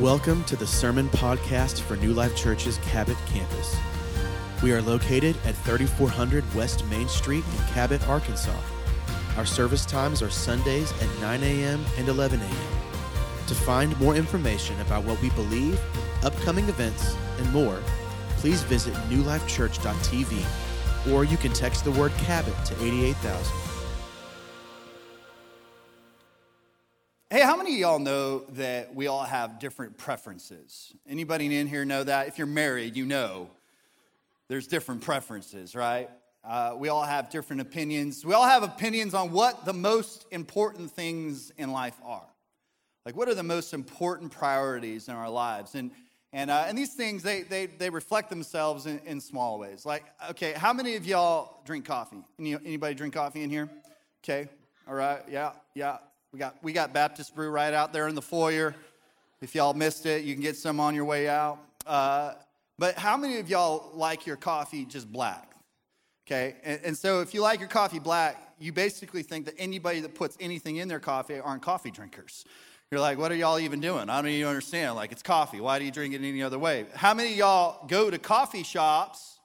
Welcome to the Sermon Podcast for New Life Church's Cabot campus. We are located at 3400 West Main Street in Cabot, Arkansas. Our service times are Sundays at 9 a.m. and 11 a.m. To find more information about what we believe, upcoming events, and more, please visit newlifechurch.tv or you can text the word Cabot to 88000. Many of y'all know that we all have different preferences? Anybody in here know that? If you're married, you know there's different preferences, right? Uh, we all have different opinions. We all have opinions on what the most important things in life are. Like, what are the most important priorities in our lives? And, and, uh, and these things, they, they, they reflect themselves in, in small ways. Like, okay, how many of y'all drink coffee? Any, anybody drink coffee in here? Okay, all right, yeah, yeah. We got, we got Baptist Brew right out there in the foyer. If y'all missed it, you can get some on your way out. Uh, but how many of y'all like your coffee just black? Okay, and, and, so if you like your coffee black, you basically think that anybody that puts anything in their coffee aren't coffee drinkers. You're like, what are y'all even doing? I don't even understand. Like, it's coffee. Why do you drink it any other way? How many y'all go to coffee shops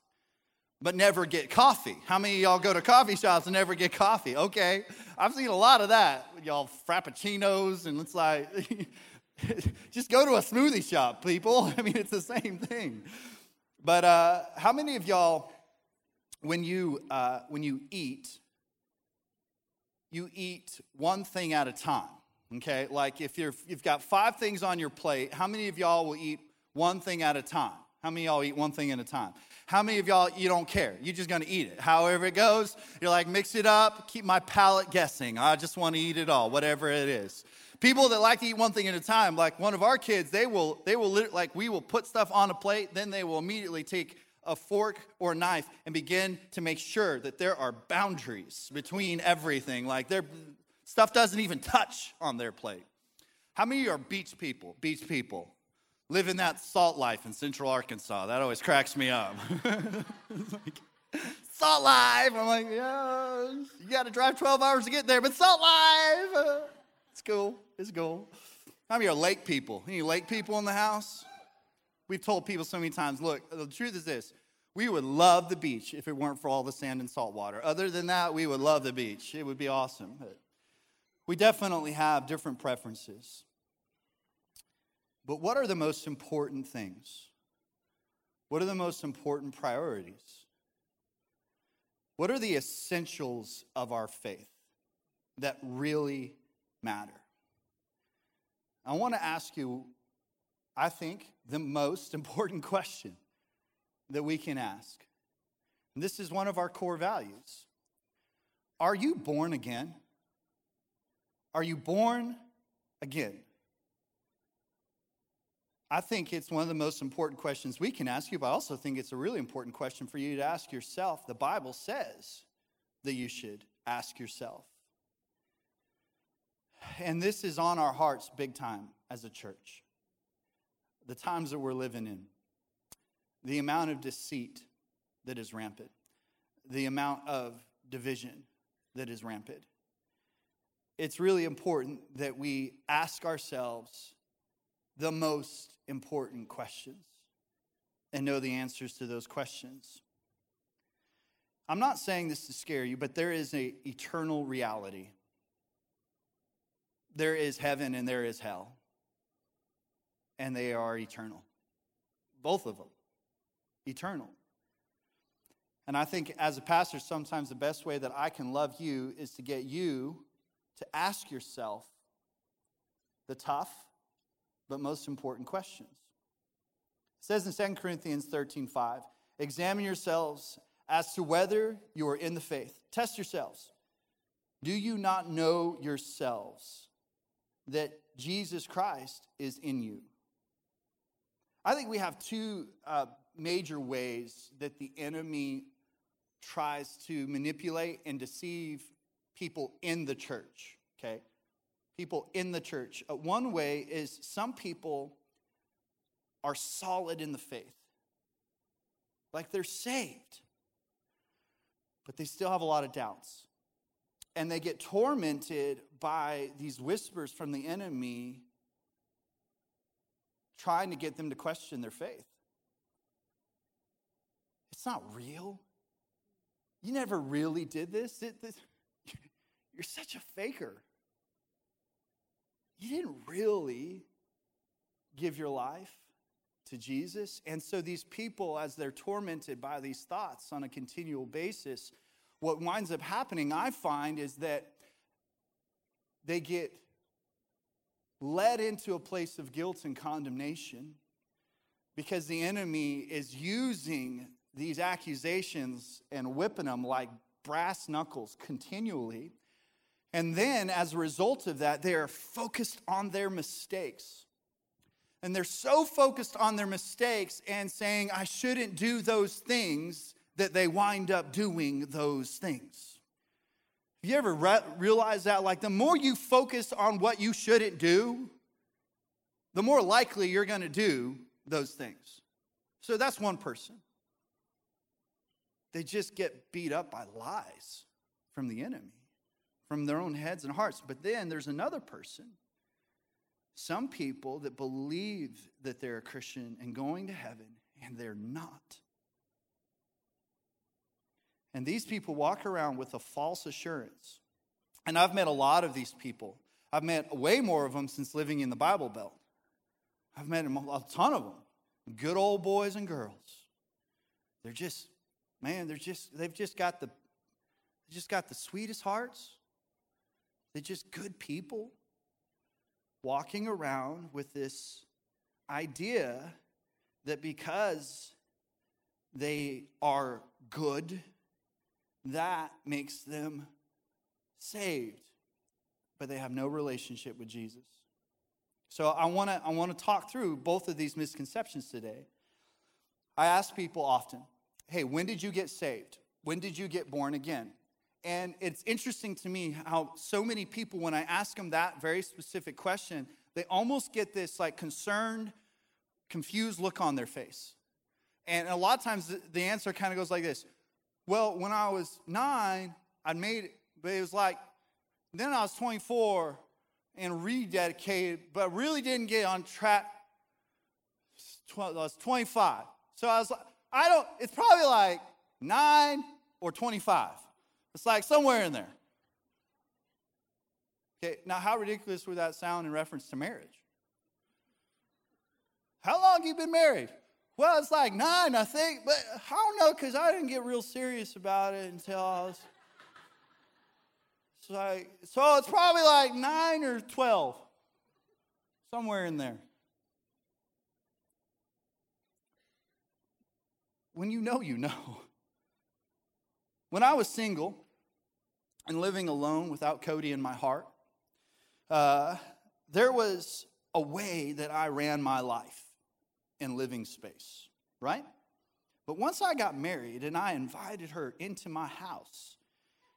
but never get coffee? How many of y'all go to coffee shops and never get coffee? Okay, I've seen a lot of that y'all frappuccinos, and it's like, just go to a smoothie shop, people. I mean, it's the same thing. But uh, how many of y'all, when you uh, when you eat, you eat one thing at a time? Okay, like if you're you've got five things on your plate, how many of y'all will eat one thing at a time? How many y'all eat one thing at a time? How many of y'all, you don't care? You're just gonna eat it. However it goes, you're like, mix it up, keep my palate guessing. I just wanna eat it all, whatever it is. People that like to eat one thing at a time, like one of our kids, they will, they will, like, we will put stuff on a plate, then they will immediately take a fork or a knife and begin to make sure that there are boundaries between everything. Like, their stuff doesn't even touch on their plate. How many are beach people? Beach people living that salt life in central Arkansas. That always cracks me up. like, salt life. I'm like, yeah, you got to drive 12 hours to get there, but salt life. It's cool. It's cool. How many are lake people? Any lake people in the house? We've told people so many times look, the truth is this we would love the beach if it weren't for all the sand and salt water. Other than that, we would love the beach. It would be awesome. But we definitely have different preferences. But what are the most important things? What are the most important priorities? What are the essentials of our faith that really matter? I want to ask you, I think, the most important question that we can ask. And this is one of our core values. Are you born again? Are you born again? I think it's one of the most important questions we can ask you, but I also think it's a really important question for you to ask yourself. The Bible says that you should ask yourself. And this is on our hearts big time as a church. The times that we're living in, the amount of deceit that is rampant, the amount of division that is rampant. It's really important that we ask ourselves the most important questions and know the answers to those questions. I'm not saying this to scare you, but there is an eternal reality. There is heaven and there is hell, and they are eternal. Both of them, eternal. And I think as a pastor, sometimes the best way that I can love you is to get you to ask yourself the tough, but most important questions. It says in 2 Corinthians 13 5, examine yourselves as to whether you are in the faith. Test yourselves. Do you not know yourselves that Jesus Christ is in you? I think we have two uh, major ways that the enemy tries to manipulate and deceive people in the church, okay? People in the church. Uh, one way is some people are solid in the faith, like they're saved, but they still have a lot of doubts. And they get tormented by these whispers from the enemy trying to get them to question their faith. It's not real. You never really did this. It, this you're such a faker. You didn't really give your life to Jesus. And so these people, as they're tormented by these thoughts on a continual basis, what winds up happening, I find, is that they get led into a place of guilt and condemnation because the enemy is using these accusations and whipping them like brass knuckles continually. And then, as a result of that, they are focused on their mistakes. And they're so focused on their mistakes and saying, I shouldn't do those things, that they wind up doing those things. Have you ever re- realized that? Like, the more you focus on what you shouldn't do, the more likely you're going to do those things. So that's one person. They just get beat up by lies from the enemy, from their own heads and hearts. But then there's another person, some people that believe that they're a Christian and going to heaven, and they're not. And these people walk around with a false assurance. And I've met a lot of these people. I've met way more of them since living in the Bible Belt. I've met a ton of them. Good old boys and girls. They're just, man, they're just, they've just got the, just got the sweetest hearts. They're just good people walking around with this idea that because they are good that makes them saved, but they have no relationship with Jesus. So I want to I want to talk through both of these misconceptions today. I ask people often, "Hey, when did you get saved? When did you get born again?" And it's interesting to me how so many people when I ask them that very specific question, they almost get this like concerned, confused look on their face. And a lot of times the answer kind of goes like this well, when I was nine, I made it, but it was like, then I was 24 and rededicated, but really didn't get on track. I was 25. So I was like, I don't, it's probably like nine or 25. It's like somewhere in there. Okay, now how ridiculous would that sound in reference to marriage? How long you been married? Well, it's like nine, I think, but I don't know because I didn't get real serious about it until I was. So, I, so it's probably like nine or 12, somewhere in there. When you know, you know. When I was single and living alone without Cody in my heart, uh, there was a way that I ran my life in living space, right? But once I got married and I invited her into my house,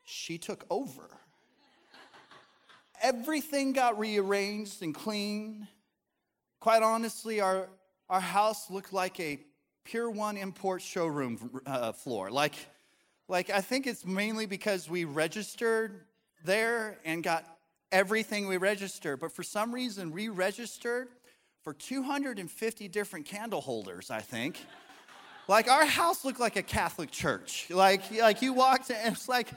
she took over. Everything got rearranged and cleaned. Quite honestly, our, our house looked like a Pier 1 import showroom uh, floor. Like, like, I think it's mainly because we registered there and got everything we registered. But for some reason, we registered for 250 different candle holders, I think. like our house looked like a Catholic church. Like, like you walked in, it's like,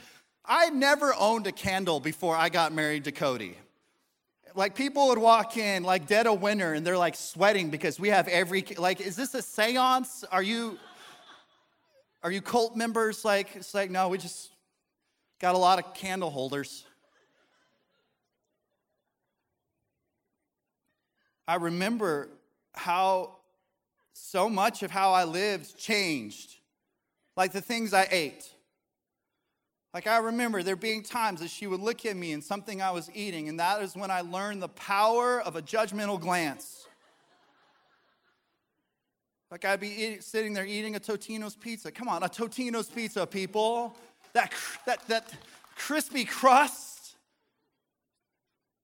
I never owned a candle before I got married to Cody. Like people would walk in like dead of winter and they're like sweating because we have every like, is this a seance? Are you are you cult members? Like, it's like, no, we just got a lot of candle holders. I remember how so much of how I lived changed. Like the things I ate. Like I remember there being times that she would look at me and something I was eating, and that is when I learned the power of a judgmental glance. Like I'd be sitting there eating a Totino's pizza. Come on, a Totino's pizza, people. That, that, that crispy crust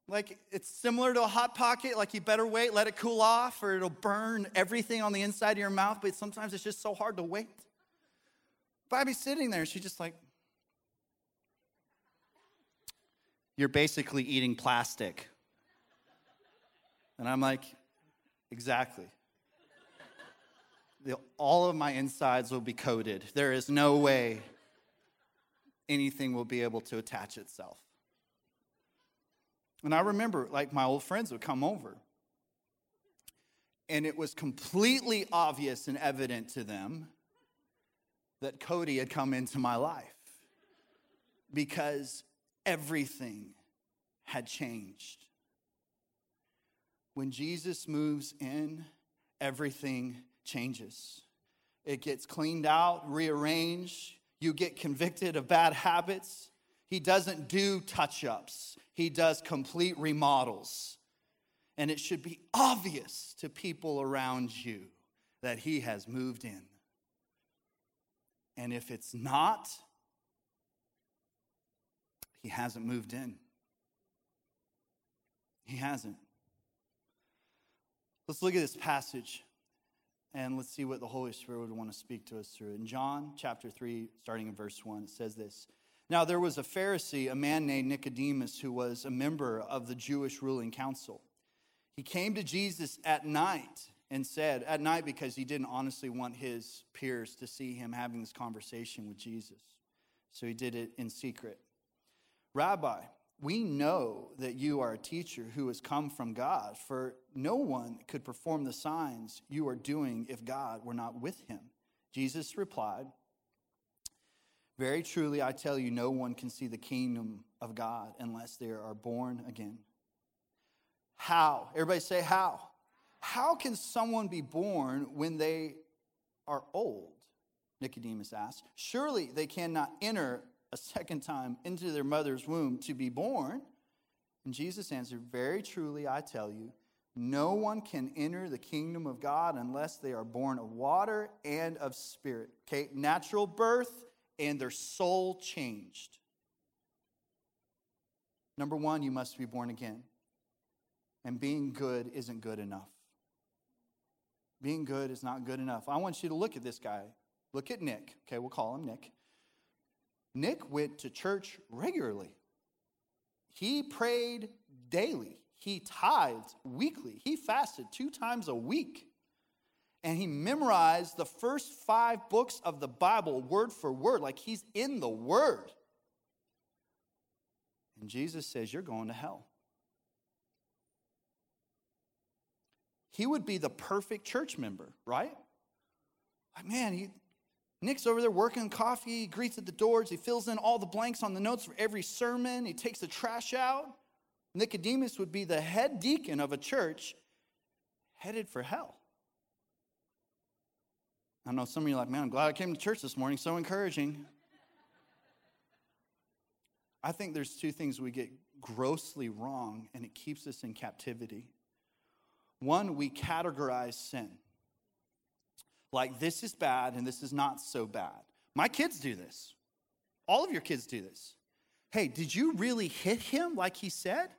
like it's similar to a hot pocket, like you better wait, let it cool off, or it'll burn everything on the inside of your mouth, but sometimes it's just so hard to wait. But I'd be sitting there, and she's just like, You're basically eating plastic. And I'm like, Exactly. The, all of my insides will be coated. There is no way anything will be able to attach itself. And I remember, like, my old friends would come over, and it was completely obvious and evident to them that Cody had come into my life because everything had changed. When Jesus moves in, everything changes. It gets cleaned out, rearranged. You get convicted of bad habits. He doesn't do touch ups, he does complete remodels. And it should be obvious to people around you that he has moved in. And if it's not, he hasn't moved in. He hasn't. Let's look at this passage and let's see what the Holy Spirit would want to speak to us through. In John chapter 3, starting in verse 1, it says this Now there was a Pharisee, a man named Nicodemus, who was a member of the Jewish ruling council. He came to Jesus at night and said, at night because he didn't honestly want his peers to see him having this conversation with Jesus. So he did it in secret. Rabbi, we know that you are a teacher who has come from God, for no one could perform the signs you are doing if God were not with him. Jesus replied, Very truly, I tell you, no one can see the kingdom of God unless they are born again. How? Everybody say, How? How can someone be born when they are old? Nicodemus asked. Surely they cannot enter a second time into their mother's womb to be born. And Jesus answered, Very truly, I tell you, no one can enter the kingdom of God unless they are born of water and of spirit. Okay, natural birth and their soul changed. Number one, you must be born again. And being good isn't good enough. Being good is not good enough. I want you to look at this guy. Look at Nick. Okay, we'll call him Nick. Nick went to church regularly. He prayed daily. He tithed weekly. He fasted two times a week. And he memorized the first five books of the Bible word for word, like he's in the Word. And Jesus says, You're going to hell. he would be the perfect church member, right? Like, man, he, Nick's over there working coffee, he greets at the doors, he fills in all the blanks on the notes for every sermon, he takes the trash out. Nicodemus would be the head deacon of a church headed for hell. I know some of you are like, man, I'm glad I came to church this morning, so encouraging. I think there's two things we get grossly wrong, and it keeps us in captivity. One, we categorize sin. Like, this is bad and this is not so bad. My kids do this. All of your kids do this. Hey, did you really hit him like he said?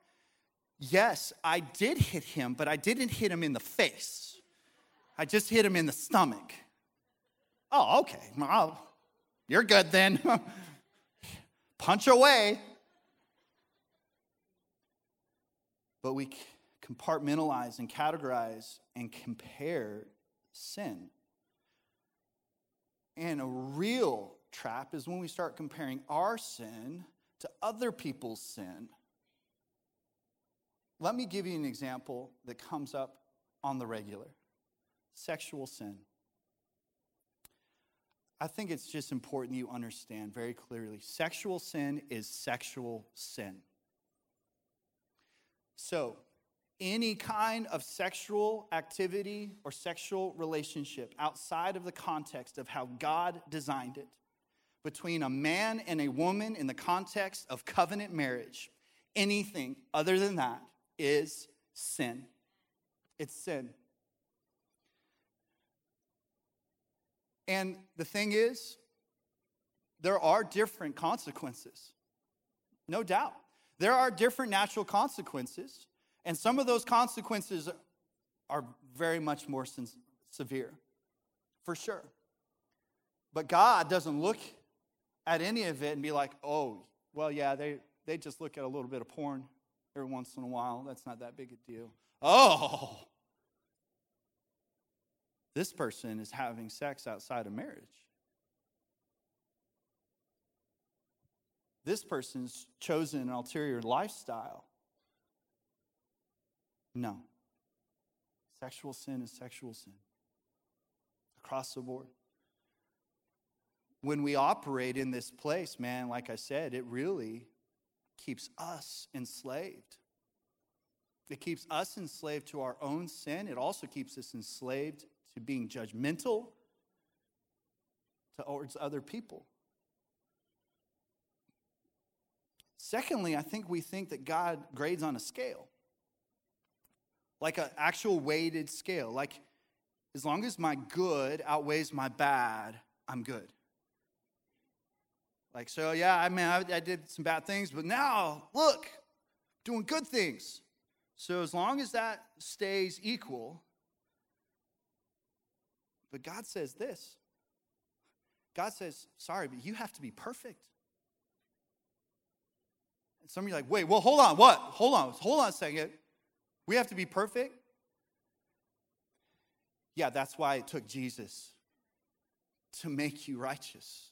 Yes, I did hit him, but I didn't hit him in the face. I just hit him in the stomach. Oh, okay. Well, you're good then. Punch away. But we compartmentalize and categorize and compare sin. And a real trap is when we start comparing our sin to other people's sin. Let me give you an example that comes up on the regular sexual sin. I think it's just important you understand very clearly sexual sin is sexual sin. So, any kind of sexual activity or sexual relationship outside of the context of how God designed it, between a man and a woman in the context of covenant marriage, anything other than that is sin. It's sin. And the thing is, there are different consequences. No doubt. There are different natural consequences and some of those consequences are very much more severe, for sure. But God doesn't look at any of it and be like, oh, well, yeah, they, they just look at a little bit of porn every once in a while. That's not that big a deal. Oh, This person is having sex outside of marriage. This person's chosen an ulterior lifestyle. No. Sexual sin is sexual sin across the board. When we operate in this place, man, like I said, it really keeps us enslaved. It keeps us enslaved to our own sin. It also keeps us enslaved to being judgmental towards other people. Secondly, I think we think that God grades on a scale, like an actual weighted scale. Like, as long as my good outweighs my bad, I'm good. Like, so yeah, I mean, I, I did some bad things, but now, look, doing good things. So as long as that stays equal, but God says this God says, sorry, but you have to be perfect. And some of you are like, wait, well, hold on, what? Hold on, hold on a second. We have to be perfect? Yeah, that's why it took Jesus to make you righteous.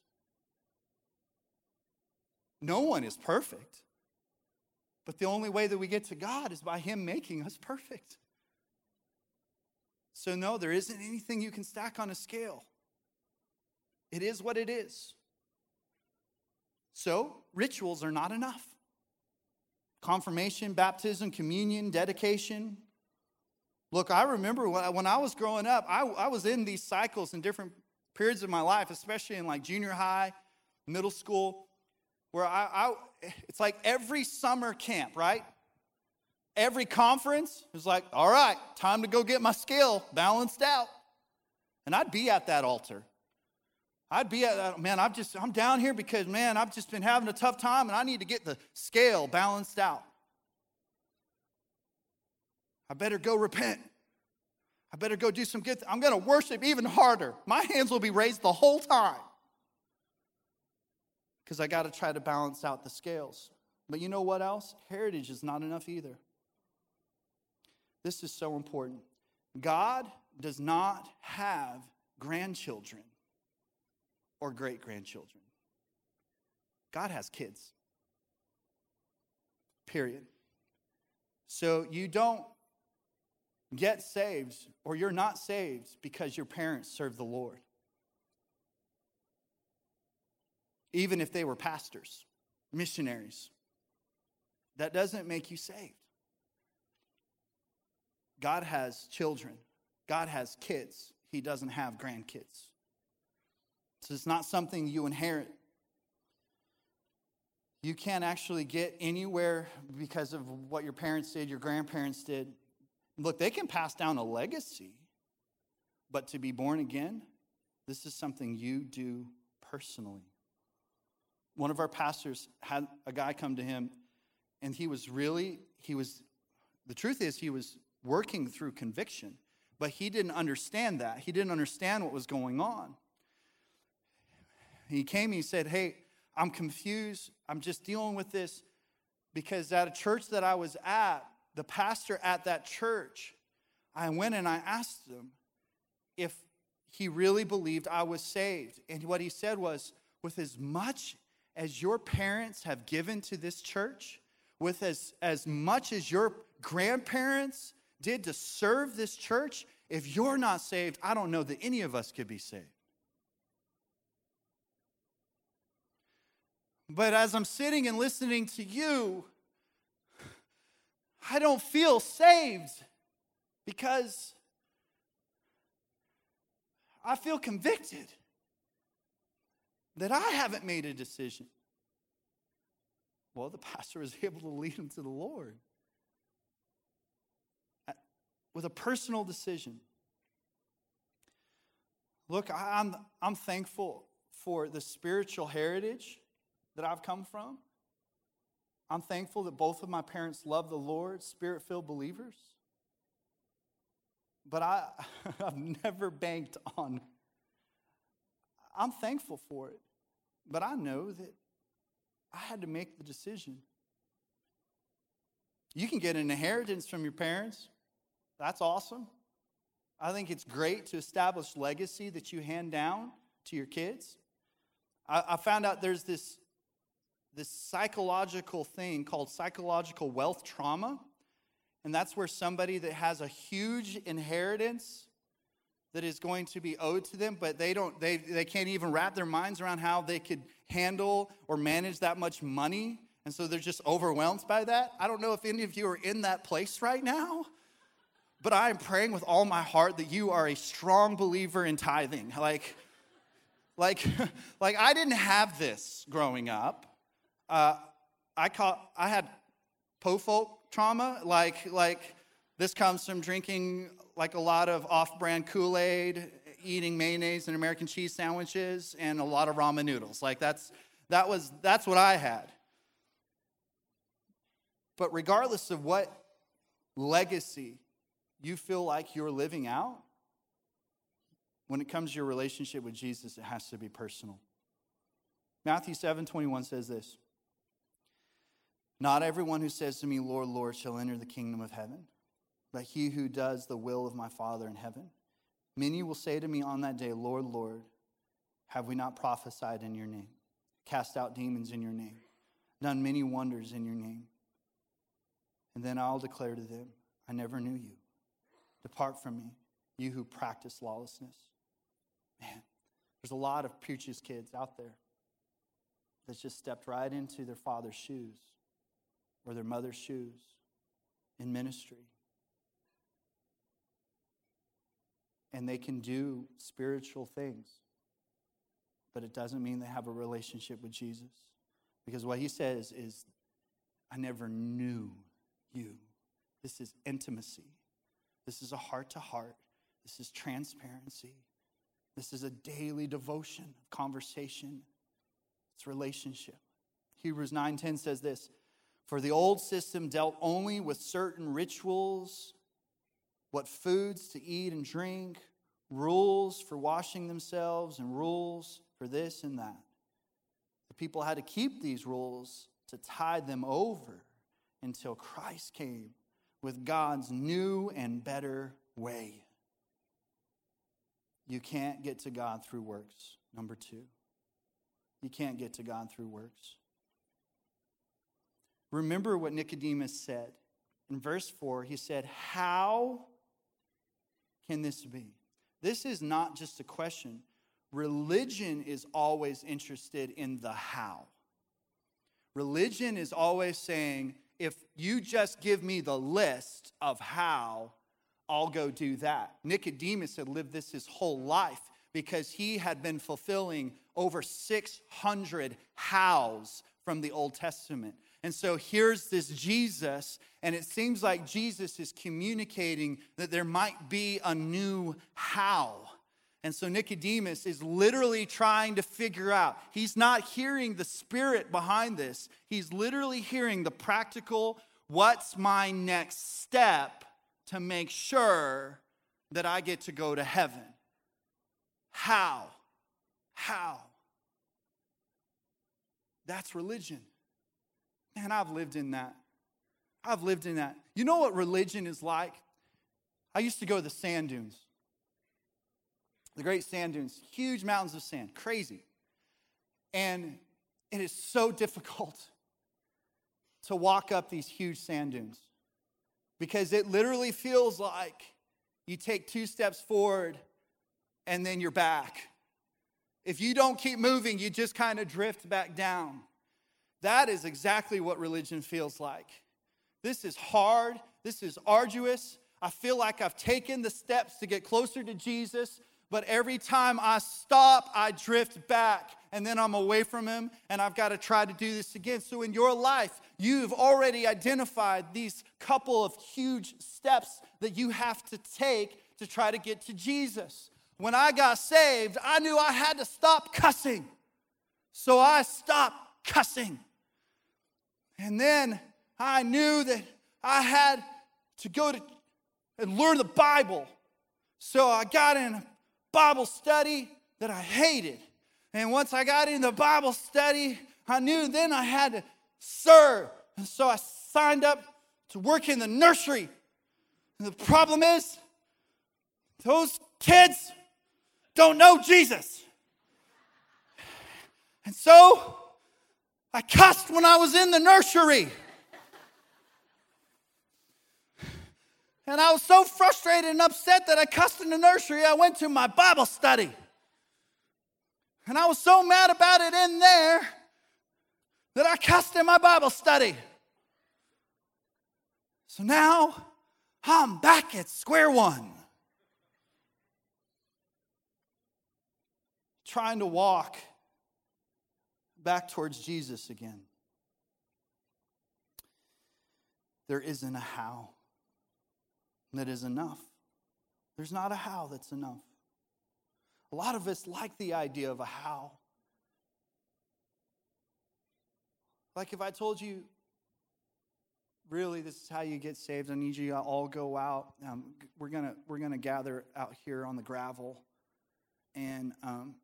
No one is perfect. But the only way that we get to God is by Him making us perfect. So, no, there isn't anything you can stack on a scale. It is what it is. So, rituals are not enough. Confirmation, baptism, communion, dedication. Look, I remember when I was growing up, I, I was in these cycles in different periods of my life, especially in like junior high, middle school where I, I, it's like every summer camp, right? Every conference is like, all right, time to go get my scale balanced out. And I'd be at that altar. I'd be at that, man, I'm just, I'm down here because, man, I've just been having a tough time and I need to get the scale balanced out. I better go repent. I better go do some good. Th- I'm going to worship even harder. My hands will be raised the whole time because I got to try to balance out the scales. But you know what else? Heritage is not enough either. This is so important. God does not have grandchildren or great grandchildren. God has kids. Period. So you don't get saved or you're not saved because your parents serve the Lord. even if they were pastors, missionaries. That doesn't make you saved. God has children, God has kids. He doesn't have grandkids. So it's not something you inherit. You can't actually get anywhere because of what your parents did, your grandparents did. Look, they can pass down a legacy, but to be born again, this is something you do personally. One of our pastors had a guy come to him, and he was really, he was, the truth is, he was working through conviction, but he didn't understand that. He didn't understand what was going on. He came, he said, Hey, I'm confused. I'm just dealing with this because at a church that I was at, the pastor at that church, I went and I asked him if he really believed I was saved. And what he said was, with as much as your parents have given to this church, with as, as much as your grandparents did to serve this church, if you're not saved, I don't know that any of us could be saved. But as I'm sitting and listening to you, I don't feel saved because I feel convicted that I haven't made a decision. Well, the pastor was able to lead him to the Lord uh, with a personal decision. Look, I'm, I'm thankful for the spiritual heritage that I've come from. I'm thankful that both of my parents love the Lord, spirit filled believers. But I, I've never banked on I'm thankful for it. But I know that I had to make the decision. You can get an inheritance from your parents. That's awesome. I think it's great to establish legacy that you hand down to your kids. I, I found out there's this, this psychological thing called psychological wealth trauma. And that's where somebody that has a huge inheritance that is going to be owed to them, but they don't they, they can't even wrap their minds around how they could handle or manage that much money. And so they're just overwhelmed by that. I don't know if any of you are in that place right now, but I am praying with all my heart that you are a strong believer in tithing. Like, like, like I didn't have this growing up. Uh, I caught I had po trauma. Like, like this comes from drinking like a lot of off-brand Kool-Aid, eating mayonnaise and American cheese sandwiches, and a lot of ramen noodles. Like that's that was that's what I had. But regardless of what legacy you feel like you're living out, when it comes to your relationship with Jesus, it has to be personal. Matthew 7 21 says this Not everyone who says to me, Lord, Lord, shall enter the kingdom of heaven but he who does the will of my Father in heaven. Many will say to me on that day, Lord, Lord, have we not prophesied in your name, cast out demons in your name, done many wonders in your name? And then I'll declare to them, I never knew you. Depart from me, you who practice lawlessness. Man, there's a lot of preacher's kids out there that just stepped right into their father's shoes or their mother's shoes in ministry and they can do spiritual things. But it doesn't mean they have a relationship with Jesus. Because what he says is, I never knew you. This is intimacy. This is a heart to heart. This is transparency. This is a daily devotion of conversation. It's relationship. Hebrews 9:10 says this, "For the old system dealt only with certain rituals what foods to eat and drink, rules for washing themselves, and rules for this and that. The people had to keep these rules to tide them over until Christ came with God's new and better way. You can't get to God through works. Number two, you can't get to God through works. Remember what Nicodemus said. In verse 4, he said, How can this be? This is not just a question. Religion is always interested in the how. Religion is always saying, if you just give me the list of how, I'll go do that. Nicodemus had lived this his whole life because he had been fulfilling over 600 hows from the Old Testament. And so here's this Jesus, and it seems like Jesus is communicating that there might be a new how. And so Nicodemus is literally trying to figure out. He's not hearing the spirit behind this. He's literally hearing the practical, what's my next step to make sure that I get to go to heaven? How? How? That's religion. Man, I've lived in that. I've lived in that. You know what religion is like? I used to go to the sand dunes. The great sand dunes, huge mountains of sand, crazy. And it is so difficult to walk up these huge sand dunes because it literally feels like you take two steps forward and then you're back. If you don't keep moving, you just kind of drift back down. That is exactly what religion feels like. This is hard, this is arduous. I feel like I've taken the steps to get closer to Jesus, but every time I stop, I drift back and then I'm away from Him and I've got to try to do this again. So, in your life, you've already identified these couple of huge steps that you have to take to try to get to Jesus. When I got saved, I knew I had to stop cussing. So I stopped cussing. And then I knew that I had to go to and learn the Bible. So I got in a Bible study that I hated. And once I got in the Bible study, I knew then I had to serve. And so I signed up to work in the nursery. And the problem is, those kids don't know Jesus. And so I cussed when I was in the nursery. And I was so frustrated and upset that I cussed in the nursery, I went to my Bible study. And I was so mad about it in there that I cussed in my Bible study. So now I'm back at square one. Trying to walk back towards Jesus again. There isn't a how that is enough. There's not a how that's enough. A lot of us like the idea of a how. Like if I told you, really, this is how you get saved, I need you to all go out. Um, we're gonna we're gonna gather out here on the gravel, and um,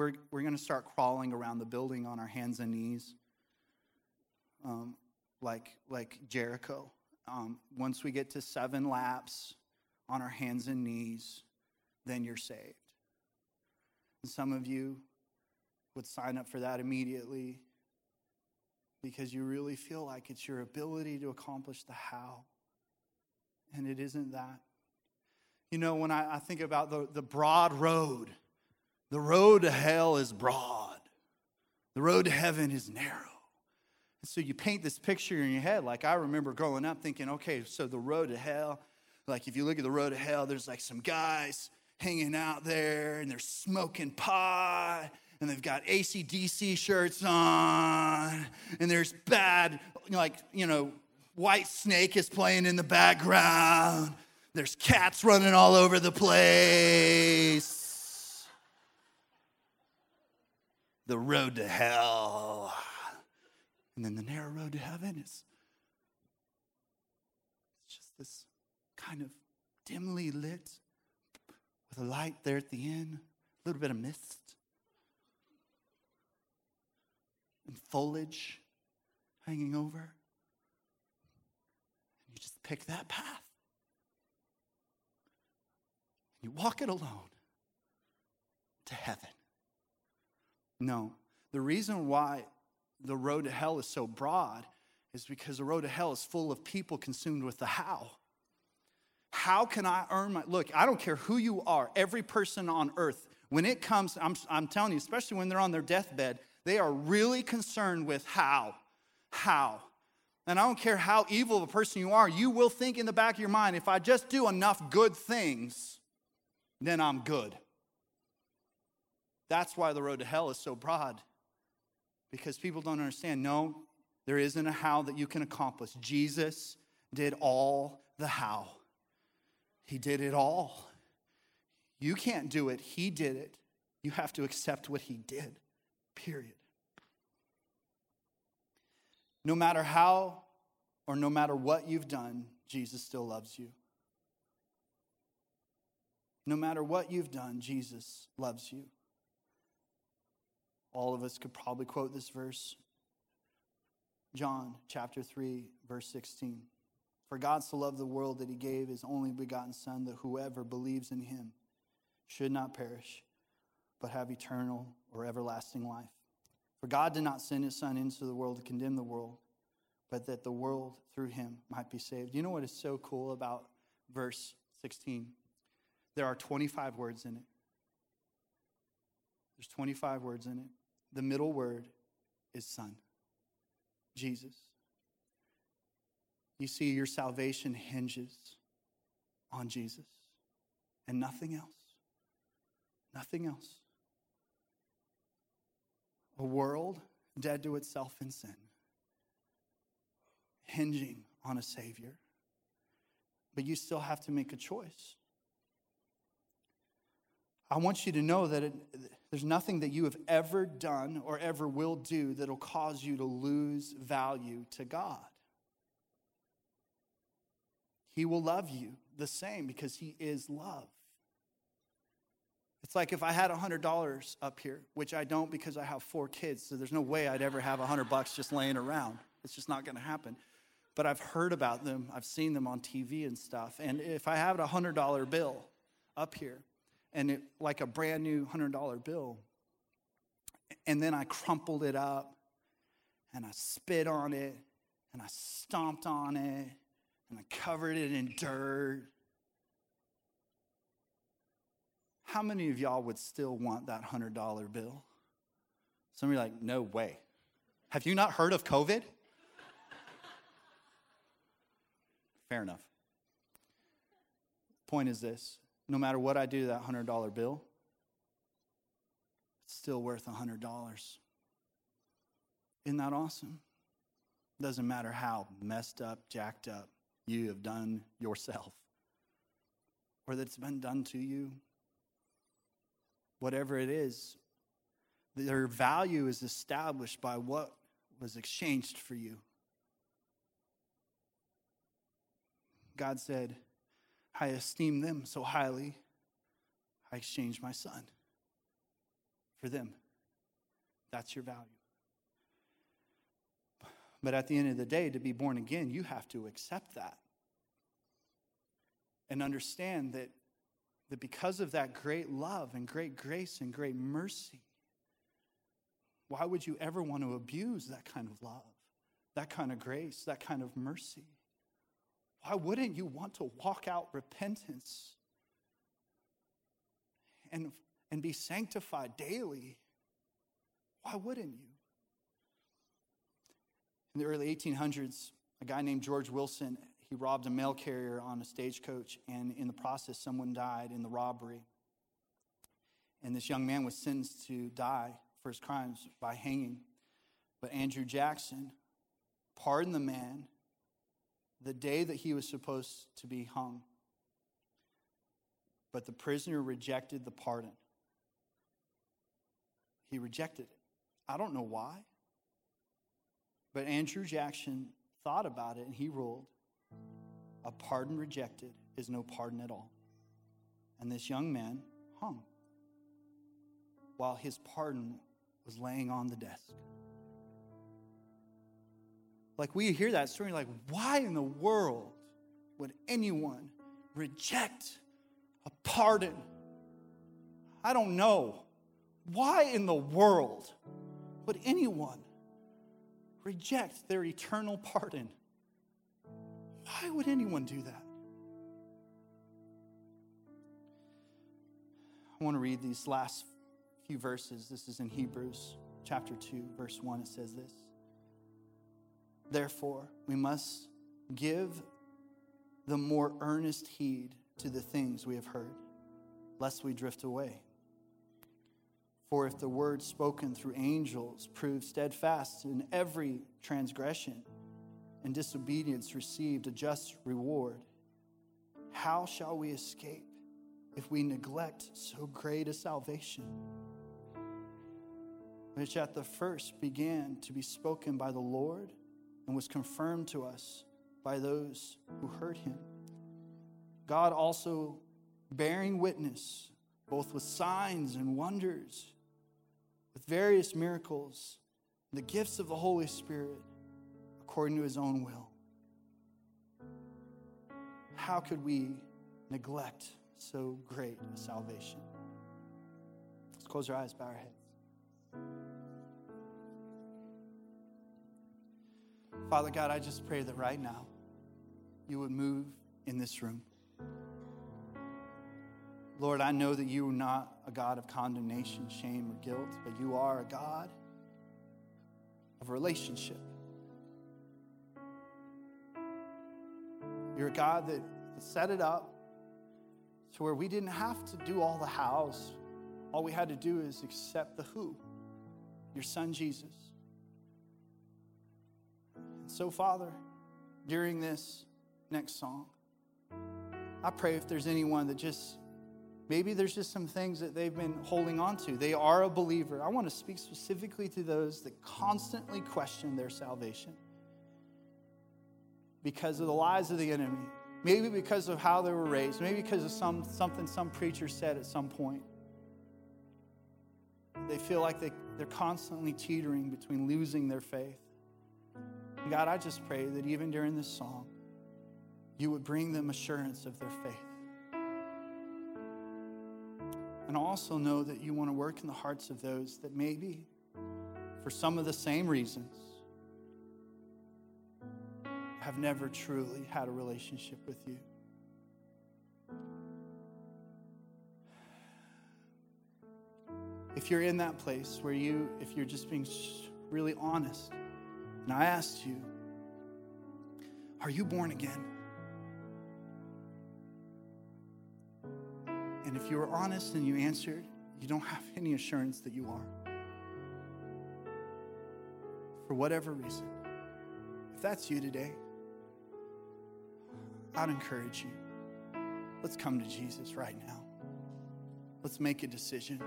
we're we're gonna start crawling around the building on our hands and knees, um, like like Jericho. Um, once we get to seven laps on our hands and knees, then you're saved. And some of you would sign up for that immediately because you really feel like it's your ability to accomplish the how. And it isn't that. You know, when I, I think about the, the broad road, the road to hell is broad, the road to heaven is narrow. And so you paint this picture in your head. Like I remember growing up thinking, okay, so the road to hell, like if you look at the road to hell, there's like some guys hanging out there and they're smoking pot and they've got AC/DC shirts on and there's bad, like, you know, Whitesnake is playing in the background. There's cats running all over the place. The road to hell. And then the narrow road to heaven is just this kind of dimly lit with a light there at the end, a little bit of mist, and foliage hanging over. And you just pick that path. And You walk it alone to heaven. No, the reason why the road to hell is so broad is because the road to hell is full of people consumed with the how. How can I earn my look? I don't care who you are, every person on earth, when it comes, I'm, I'm telling you, especially when they're on their deathbed, they are really concerned with how. How. And I don't care how evil of a person you are, you will think in the back of your mind, if I just do enough good things, then I'm good. That's why the road to hell is so broad. Because people don't understand. No, there isn't a how that you can accomplish. Jesus did all the how. He did it all. You can't do it, He did it. You have to accept what He did, period. No matter how or no matter what you've done, Jesus still loves you. No matter what you've done, Jesus loves you. All of us could probably quote this verse. John chapter 3, verse 16. For God so loved the world that he gave his only begotten Son, that whoever believes in him should not perish, but have eternal or everlasting life. For God did not send his Son into the world to condemn the world, but that the world through him might be saved. You know what is so cool about verse 16? There are 25 words in it. There's 25 words in it. The middle word is Son, Jesus. You see, your salvation hinges on Jesus and nothing else. Nothing else. A world dead to itself in sin, hinging on a Savior. But you still have to make a choice. I want you to know that it, there's nothing that you have ever done or ever will do that'll cause you to lose value to God. He will love you the same because He is love. It's like if I had $100 up here, which I don't because I have four kids, so there's no way I'd ever have 100 bucks just laying around. It's just not going to happen. But I've heard about them, I've seen them on TV and stuff. And if I had a $100 bill, up here, and it like a brand new $100 bill. And then I crumpled it up and I spit on it and I stomped on it and I covered it in dirt. How many of y'all would still want that $100 bill? Some of you are like, no way. Have you not heard of COVID? Fair enough. Point is this no matter what I do to that $100 bill, it's still worth $100. Isn't that awesome? It Doesn't matter how messed up, jacked up you have done yourself or that it's been done to you. Whatever it is, their value is established by what was exchanged for you. God said, I esteem them so highly, I exchanged my son for them. That's your value. But at the end of the day, to be born again, you have to accept that and understand that, that because of that great love and great grace and great mercy, why would you ever want to abuse that kind of love, that kind of grace, that kind of mercy? Why wouldn't you want to walk out repentance and, and be sanctified daily? Why wouldn't you? In the early 1800s, a guy named George Wilson, he robbed a mail carrier on a stagecoach, and in the process, someone died in the robbery. And this young man was sentenced to die for his crimes by hanging. But Andrew Jackson pardoned the man the day that he was supposed to be hung. But the prisoner rejected the pardon. He rejected it. I don't know why. But Andrew Jackson thought about it and he ruled a pardon rejected is no pardon at all. And this young man hung while his pardon was laying on the desk. Like we hear that story, like, why in the world would anyone reject a pardon? I don't know. Why in the world would anyone reject their eternal pardon? Why would anyone do that? I want to read these last few verses. This is in Hebrews chapter 2, verse 1. It says this Therefore, we must give the more earnest heed to the things we have heard, lest we drift away. For if the word spoken through angels proved steadfast in every transgression, and disobedience received a just reward, how shall we escape if we neglect so great a salvation? Which at the first began to be spoken by the Lord and was confirmed to us by those who heard him. God also bearing witness, both with signs and wonders, with various miracles, the gifts of the Holy Spirit, according to his own will. How could we neglect so great a salvation? Let's close our eyes, bow our heads. Father God, I just pray that right now you would move in this room. Lord, I know that you are not a God of condemnation, shame, or guilt, but you are a God of relationship. You're a God that set it up to where we didn't have to do all the hows. All we had to do is accept the who, your son Jesus. So, Father, during this next song, I pray if there's anyone that just maybe there's just some things that they've been holding on to. They are a believer. I want to speak specifically to those that constantly question their salvation because of the lies of the enemy. Maybe because of how they were raised, maybe because of some, something some preacher said at some point. They feel like they, they're constantly teetering between losing their faith God, I just pray that even during this song, you would bring them assurance of their faith. And also know that you want to work in the hearts of those that maybe, for some of the same reasons, have never truly had a relationship with you. If you're in that place where you, if you're just being really honest, and I asked you, are you born again? And if you were honest and you answered, you don't have any assurance that you are. For whatever reason. If that's you today, I'd encourage you. Let's come to Jesus right now. Let's make a decision.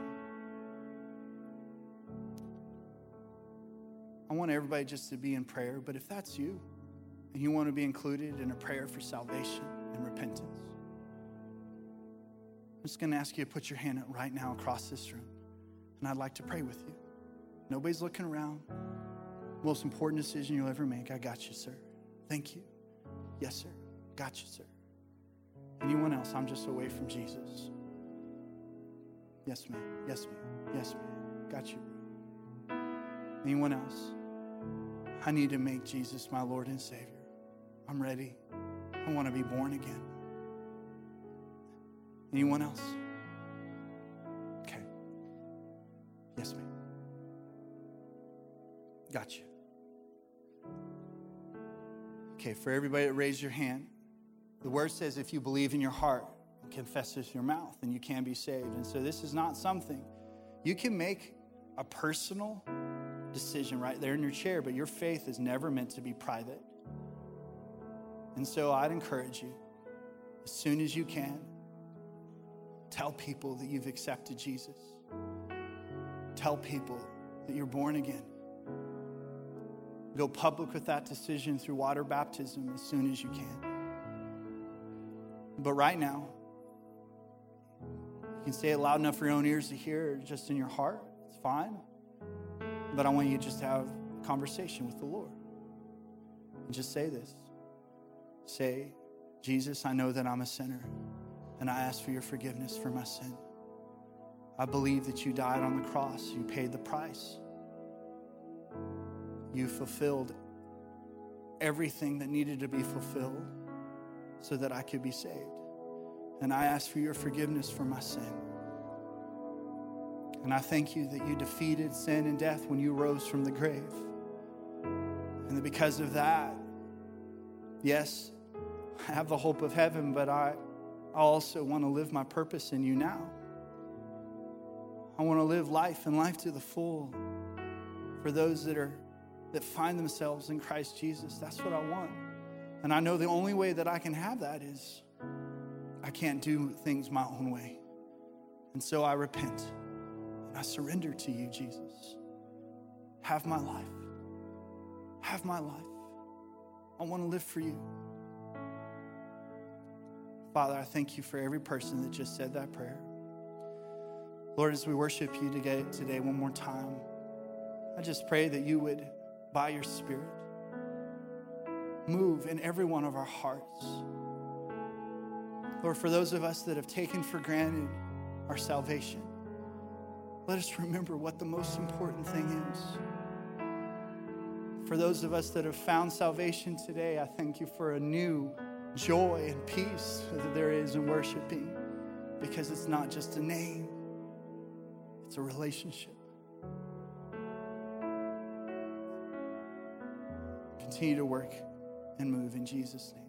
I want everybody just to be in prayer, but if that's you and you want to be included in a prayer for salvation and repentance, I'm just going to ask you to put your hand up right now across this room, and I'd like to pray with you. Nobody's looking around. Most important decision you'll ever make. I got you, sir. Thank you. Yes, sir. Got you, sir. Anyone else? I'm just away from Jesus. Yes, ma'am. Yes, ma'am. Yes, ma'am. Got you. Anyone else? I need to make Jesus my Lord and Savior. I'm ready. I want to be born again. Anyone else? Okay. Yes, ma'am. Got you. Okay, for everybody that raised your hand, the word says if you believe in your heart and confess with your mouth, then you can be saved. And so this is not something you can make a personal decision right there in your chair, but your faith is never meant to be private. And so I'd encourage you, as soon as you can, tell people that you've accepted Jesus. Tell people that you're born again. Go public with that decision through water baptism as soon as you can. But right now, you can say it loud enough for your own ears to hear, or just in your heart. It's fine. But I want you to just have a conversation with the Lord. And just say this Say, Jesus, I know that I'm a sinner, and I ask for your forgiveness for my sin. I believe that you died on the cross, you paid the price. You fulfilled everything that needed to be fulfilled so that I could be saved. And I ask for your forgiveness for my sin. And I thank you that you defeated sin and death when you rose from the grave. And that because of that, yes, I have the hope of heaven, but I also want to live my purpose in you now. I want to live life and life to the full for those that are that find themselves in Christ Jesus. That's what I want. And I know the only way that I can have that is I can't do things my own way. And so I repent. I surrender to you, Jesus. Have my life. Have my life. I want to live for you. Father, I thank you for every person that just said that prayer. Lord, as we worship you today, today one more time, I just pray that you would, by your Spirit, move in every one of our hearts. Lord, for those of us that have taken for granted our salvation, let us remember what the most important thing is. For those of us that have found salvation today, I thank you for a new joy and peace that there is in worshiping because it's not just a name, it's a relationship. Continue to work and move in Jesus' name.